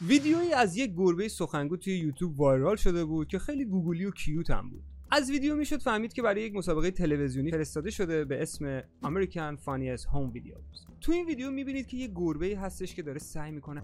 ویدیویی از یک گربه سخنگو توی یوتیوب وایرال شده بود که خیلی گوگلی و کیوت هم بود. از ویدیو می‌شد فهمید که برای یک مسابقه تلویزیونی فرستاده شده به اسم American Funniest Home Videos. تو این ویدیو می‌بینید که یه گربه هستش که داره سعی می‌کنه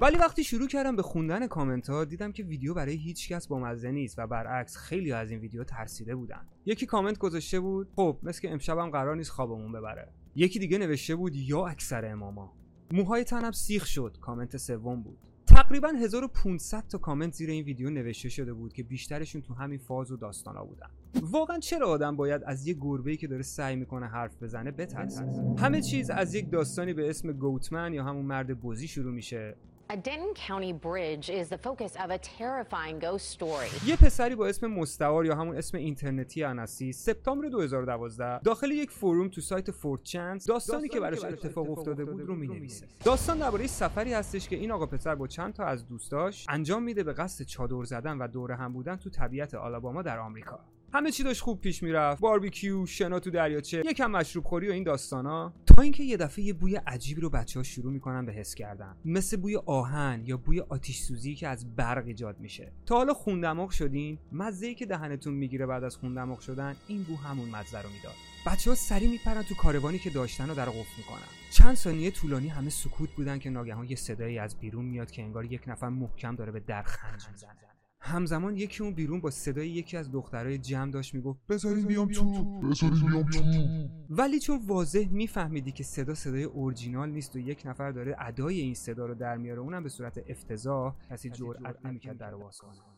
ولی وقتی شروع کردم به خوندن کامنت ها دیدم که ویدیو برای هیچ کس با مزه نیست و برعکس خیلی از این ویدیو ترسیده بودن. یکی کامنت گذاشته بود خب مثل که امشبم قرار نیست خوابمون ببره. یکی دیگه نوشته بود یا اکثر اماما. موهای تنم سیخ شد. کامنت سوم بود. تقریبا 1500 تا کامنت زیر این ویدیو نوشته شده بود که بیشترشون تو همین فاز و داستانا بودن. واقعا چرا آدم باید از یه گربه‌ای که داره سعی می‌کنه حرف بزنه بترسه؟ همه چیز از یک داستانی به اسم گوتمن یا همون مرد بزی شروع میشه. A Denton County bridge is the focus of a terrifying ghost story. یه پسری با اسم مستعار یا همون اسم اینترنتی انسی سپتامبر 2012 داخل یک فروم تو سایت فورت چانس داستانی که براش اتفاق افتاده بود رو می‌نویسه. داستان درباره سفری هستش که این آقا پسر با چند تا از دوستاش انجام میده به قصد چادر زدن و دور هم بودن تو طبیعت آلاباما در آمریکا. همه چی داشت خوب پیش می‌رفت. باربیکیو شنا تو دریاچه یکم مشروب خوری و این داستانا. تا اینکه یه دفعه یه بوی عجیبی رو بچه ها شروع می‌کنن به حس کردن. مثل بوی آهن یا بوی آتیش سوزی که از برق ایجاد میشه. تا حالا خوندماغ شدین؟ مزه که دهنتون می‌گیره بعد از خوندماغ شدن این بو همون مزه رو می‌داد. بچه ها سری میپرن تو کاروانی که داشتن و در قفل می‌کنن. چند ثانیه طولانی همه سکوت بودن که ناگهان یه صدایی از بیرون میاد که انگار یک نفر محکم داره به در خنج می‌زنه. همزمان یکی اون بیرون با صدای یکی از دخترای جمع داشت می‌گفت بذارین بیام تو. بذارین بیام تو. ولی چون واضح میفهمیدی که صدا صدای اورجینال نیست و یک نفر داره ادای این صدا رو در میاره اونم به صورت افتضاح کسی جرئت نمی‌کرد در باز کنه.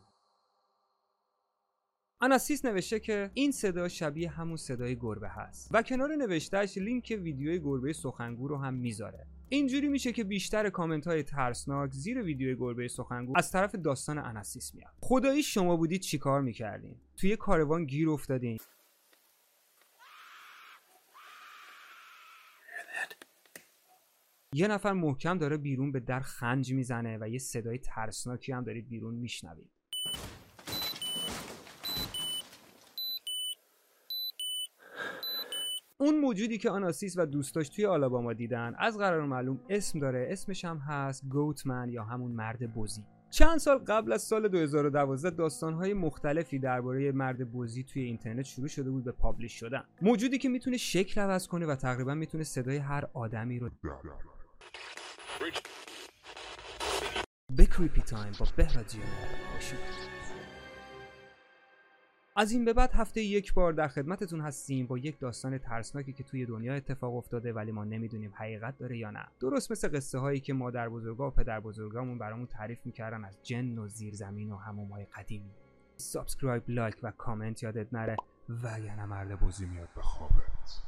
اناسیس نوشته که این صدا شبیه همون صدای گربه هست و کنار نوشتهش لینک ویدیوی گربه سخنگو رو هم می‌ذاره. اینجوری میشه که بیشتر کامنت های ترسناک زیر ویدیوی گربه سخنگو از طرف داستان اناسیس میاد. خدایی شما بودید چیکار می‌کردین؟ توی کاروان گیر افتادین. یه نفر محکم داره بیرون به در خنج می‌زنه و یه صدای ترسناکی هم دارید بیرون میشنوید. اون موجودی که آناسیس و دوستاش توی آلاباما دیدن از قرار معلوم اسم داره اسمش هم هست گوتمن یا همون مرد بزی چند سال قبل از سال 2012 داستانهای مختلفی درباره مرد بزی توی اینترنت شروع شده بود به پابلیش شدن. موجودی که می‌تونه شکل عوض کنه و تقریبا می‌تونه صدای هر آدمی رو به Creepy Time با بهرادیون از این به بعد هفته یک بار در خدمتتون هستیم با یک داستان ترسناکی که توی دنیا اتفاق افتاده ولی ما نمی‌دونیم حقیقت داره یا نه. درست مثل قصه هایی که مادر بزرگا و پدر بزرگامون برامون تعریف می‌کردن از جن و زیرزمین و حموم های قدیمی. subscribe like و کامنت یادت نره و یعنی مرد بزی میاد به خوابت.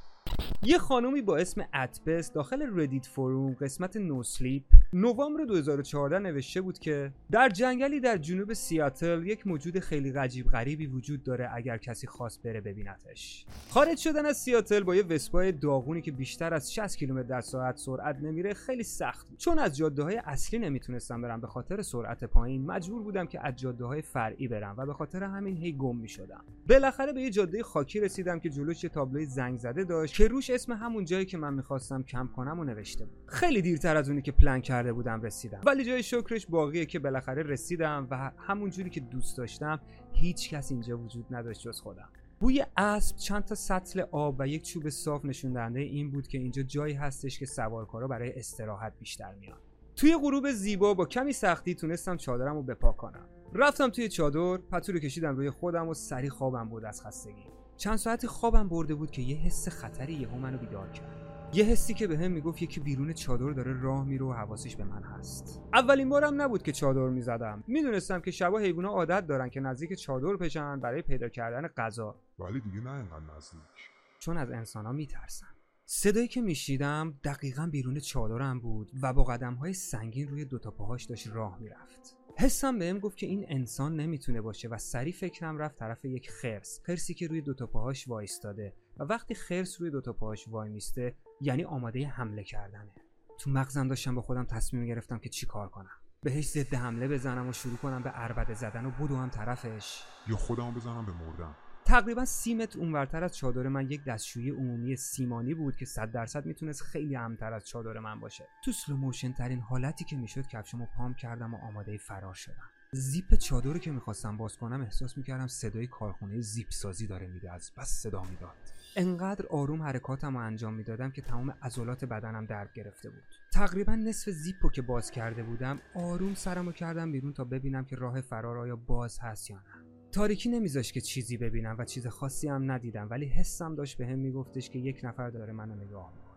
یه خانومی با اسم اتبس داخل Reddit forum قسمت NoSleep نوامبر 2014 نوشته بود که در جنگلی در جنوب سیاتل یک موجود خیلی غریب غریبی وجود داره اگر کسی خواست بره ببینتش. خارج شدن از سیاتل با یه وسپای داغونی که بیشتر از 60 کیلومتر در ساعت سرعت نمیره خیلی سخت بود. چون از جاده های اصلی نمی‌تونستم برم به خاطر سرعت پایین مجبور بودم که از جاده های فرعی برم و به خاطر همین هی گم می‌شدم. بالاخره به یه جاده خاکی رسیدم که جلوش یه تابلوی زنگ زده داشت که روش اسم همون جایی که من می‌خواستم کم کنم و نوشته بود. خیلی دیرتر از اونی که پلن کرده بودم رسیدم. ولی جای شکرش باقیه که بالاخره رسیدم و همون جوری که دوست داشتم هیچ کس اینجا وجود نداشت جز خودم. بوی اسب چند تا سطل آب و یک چوب صاف نشون دهنده این بود که اینجا جایی هستش که سوارکارا برای استراحت بیشتر میان. توی غروب زیبا با کمی سختی تونستم چادرم بپا کنم. رفتم توی چادر پتو رو کشیدم روی خودم و سری خوابم بود از خستگی. چند ساعتی خوابم برده بود که یه حس خطری یهو منو بیدار کرد. یه حسی که به هم می‌گفت یکی بیرون چادر داره راه میره و حواسش به من هست. اولین بارم نبود که چادر می‌زدم. می‌دونستم که شبا حیوونا عادت دارن که نزدیک چادر پشن برای پیدا کردن غذا. ولی دیگه نه اینقدر نزدیک. چون از انسانا میترسن صدایی که میشیدم دقیقا بیرون چادرم بود و با قدم های سنگین روی دوتا پاهاش داشت راه می‌رفت. حسم بهم گفت که این انسان نمی‌تونه باشه و سری فکرم رفت طرف یک خرس. خرسی که روی دوتا پاهاش وایستاده. و وقتی خرس روی دوتا پاهاش وای میسته یعنی آماده حمله کردنه. تو مغزم داشتم با خودم تصمیم گرفتم که چی کار کنم. بهش ضد حمله بزنم و شروع کنم به اربده زدن و بدو هم طرفش. یا خودمو بزنم به مردن. تقریبا سی متر اونورتر از چادر من یک دستشویی عمومی سیمانی بود که صد درصد می‌تونست خیلی امن‌تر از چادر من باشه. تو slow motion ترین حالتی که می‌شد کفشمو پام کردم و آماده فرار شدم. زیپ چادر رو که می‌خواستم باز کنم احساس می‌کردم صدای کارخونه زیپ سازی داره میده از بس صدا می‌داد. انقدر آروم حرکاتم رو انجام می‌دادم که تمام عضلات بدنم درد گرفته بود. تقریبا نصف زیپ رو که باز کرده بودم آروم سرمو کردم بیرون تا ببینم که راه فرار آیا باز هست یا نه. تاریکی نمیذاش که چیزی ببینم و چیز خاصی هم ندیدم ولی حسم داشت به هم میگفتش که یک نفر داره منو نگاه می‌کنه.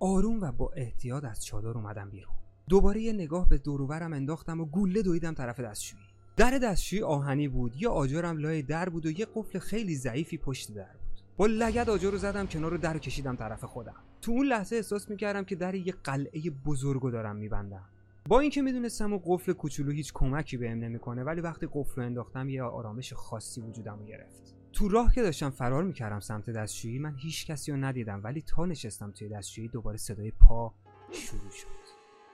آروم و با احتیاط از چادر اومدم بیرون. دوباره یه نگاه به دوروبرم انداختم و گوله دویدم طرف دستشویی. در دستشویی آهنی بود یه آجرم لای در بود و یه قفل خیلی ضعیفی پشت در بود. با لگد آجر رو زدم کنار رو در کشیدم طرف خودم. تو اون لحظه احساس می‌کردم که در یه قلعه بزرگو دارم میبندم. با اینکه می‌دونستم و قفل کوچولو هیچ کمکی بهم نمی‌کنه ولی وقتی قفل رو انداختم یه آرامش خاصی وجودم رو گرفت. تو راه که داشتم فرار می‌کردم سمت دستشویی من هیچ کسی رو ندیدم ولی تا نشستم توی دستشویی دوباره صدای پا شروع شد.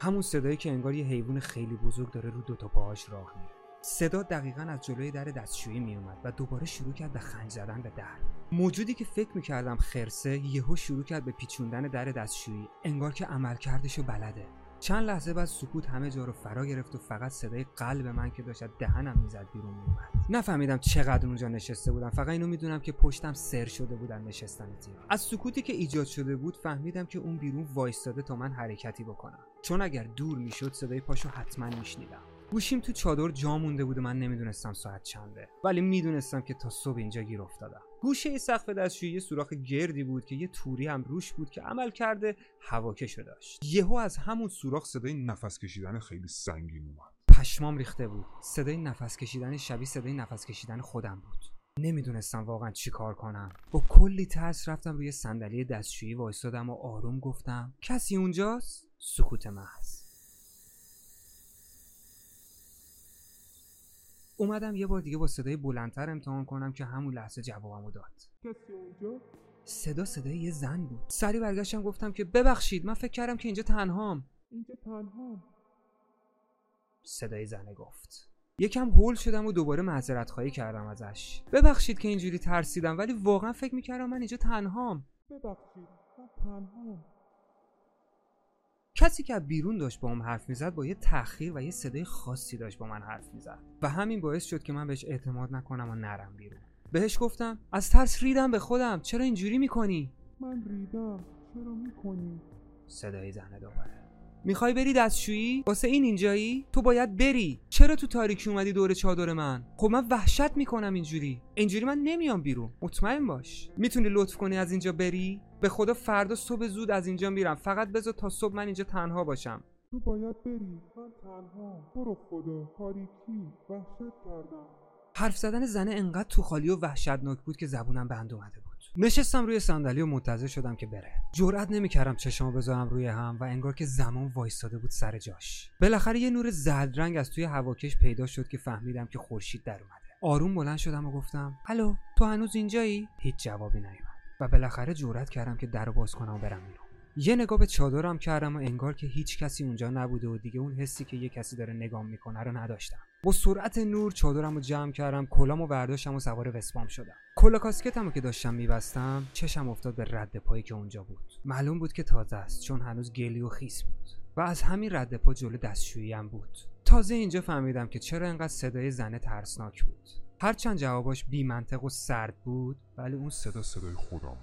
همون صدایی که انگار یه حیوان خیلی بزرگ داره رو دوتا پاهاش راه میره. صدا دقیقا از جلوی در دستشویی میومد و دوباره شروع کرد به خنج زدن به در. موجودی که فکر می‌کردم خرسه یهو شروع کرد به پیچوندن در دستشویی. انگار که عمل کردشو بلده. چند لحظه بعد سکوت همه جا رو فرا گرفت و فقط صدای قلب من که داشت دهنم می‌زد بیرون میومد نفهمیدم چقدر اونجا نشسته بودم. فقط اینو می‌دونم که پشتم سر شده بودن نشستن تیم از سکوتی که ایجاد شده بود فهمیدم که اون بیرون وایستاده تا من حرکتی بکنم. چون اگر دور می‌شد صدای پاشو حتما میشنیدم. گوشیم تو چادر جا مونده بود و من نمی‌دونستم ساعت چنده. ولی می‌دونستم که تا صبح اینجا گیر افتادم. گوشه سقف دستشویی یه سوراخ گردی بود که یه توری هم روش بود که عمل کرده هواکشو داشت. یهو از همون سوراخ صدای نفس کشیدن خیلی سنگین اومد. پشمام ریخته بود. صدای نفس کشیدن شبیه صدای نفس کشیدن خودم بود. نمی‌دونستم واقعا چی کار کنم. با کلی ترس رفتم روی صندلی دستشویی وایستادم و آروم گفتم کسی اونجاست؟ سکوت محض. اومدم یه بار دیگه با صدای بلندتر امتحان کنم که همون لحظه جوابمو داد. کسی اونجا؟ صدا صدای یه زن بود. سری برگشتم گفتم که ببخشید من فکر کردم که اینجا تنهام. اینجا تنها صدای زنه گفت. یکم هول شدم و دوباره معذرت خواهی کردم ازش. ببخشید که اینجوری ترسیدم ولی واقعا فکر می‌کردم من اینجا تنهام. ببخشید من تنها کسی که بیرون داشت با هم حرف می‌زد با یه تأخیر و یه صدای خاصی داشت با من حرف می‌زد. و همین باعث شد که من بهش اعتماد نکنم و نرم بیرون. بهش گفتم از ترس ریدم به خودم. چرا اینجوری می‌کنی؟ من ریدم. چرا می‌کنی؟ صدای زنه دوباره. می‌خوای بری دستشویی؟ واسه این اینجایی؟ تو باید بری. چرا تو تاریکی اومدی دور چادر من؟ خب من وحشت می‌کنم اینجوری. اینجوری من نمیام بیرون. مطمئن باش. می‌تونی لطف کنی از اینجا بری؟ به خدا فردا صبح زود از اینجا میرم. فقط بذار تا صبح من اینجا تنها باشم. تو باید بری. من تنها. برو خدا. تاریکی وحشت کردم. حرف زدن زنه انقدر تو خالی و وحشتناک بود که زبونم بند اومده بود. نشستم روی صندلی و منتظر شدم که بره. جرئت نمی‌کردم چشمو بذارم روی هم و انگار که زمان وایستاده بود سر جاش. بالاخره یه نور زرد رنگ از توی هواکش پیدا شد که فهمیدم که خورشید در اومده. آروم بلند شدم و گفتم الو تو هنوز اینجایی؟ هیچ جوابی نیومد. و بالاخره جرئت کردم که در باز کنم و برم بیرون. یه نگاه به چادرم کردم و انگار که هیچ کسی اونجا نبوده و دیگه اون حسی که یه کسی داره نگام می‌کنه رو نداشتم. با سرعت نور چادرم رو جمع کردم کلامو برداشتم و سوار وسپام شدم. کلا کاسکتم رو که داشتم میبستم چشم افتاد به رد پایی که اونجا بود. معلوم بود که تازه است چون هنوز گلی و خیس بود. و از همین رد پا جلو دستشویی هم بود. تازه اینجا فهمیدم که چرا انقدر صدای زنه ترسناک بود. هرچند جواباش بی منطق و سرد بود ولی اون صدا صدای خودم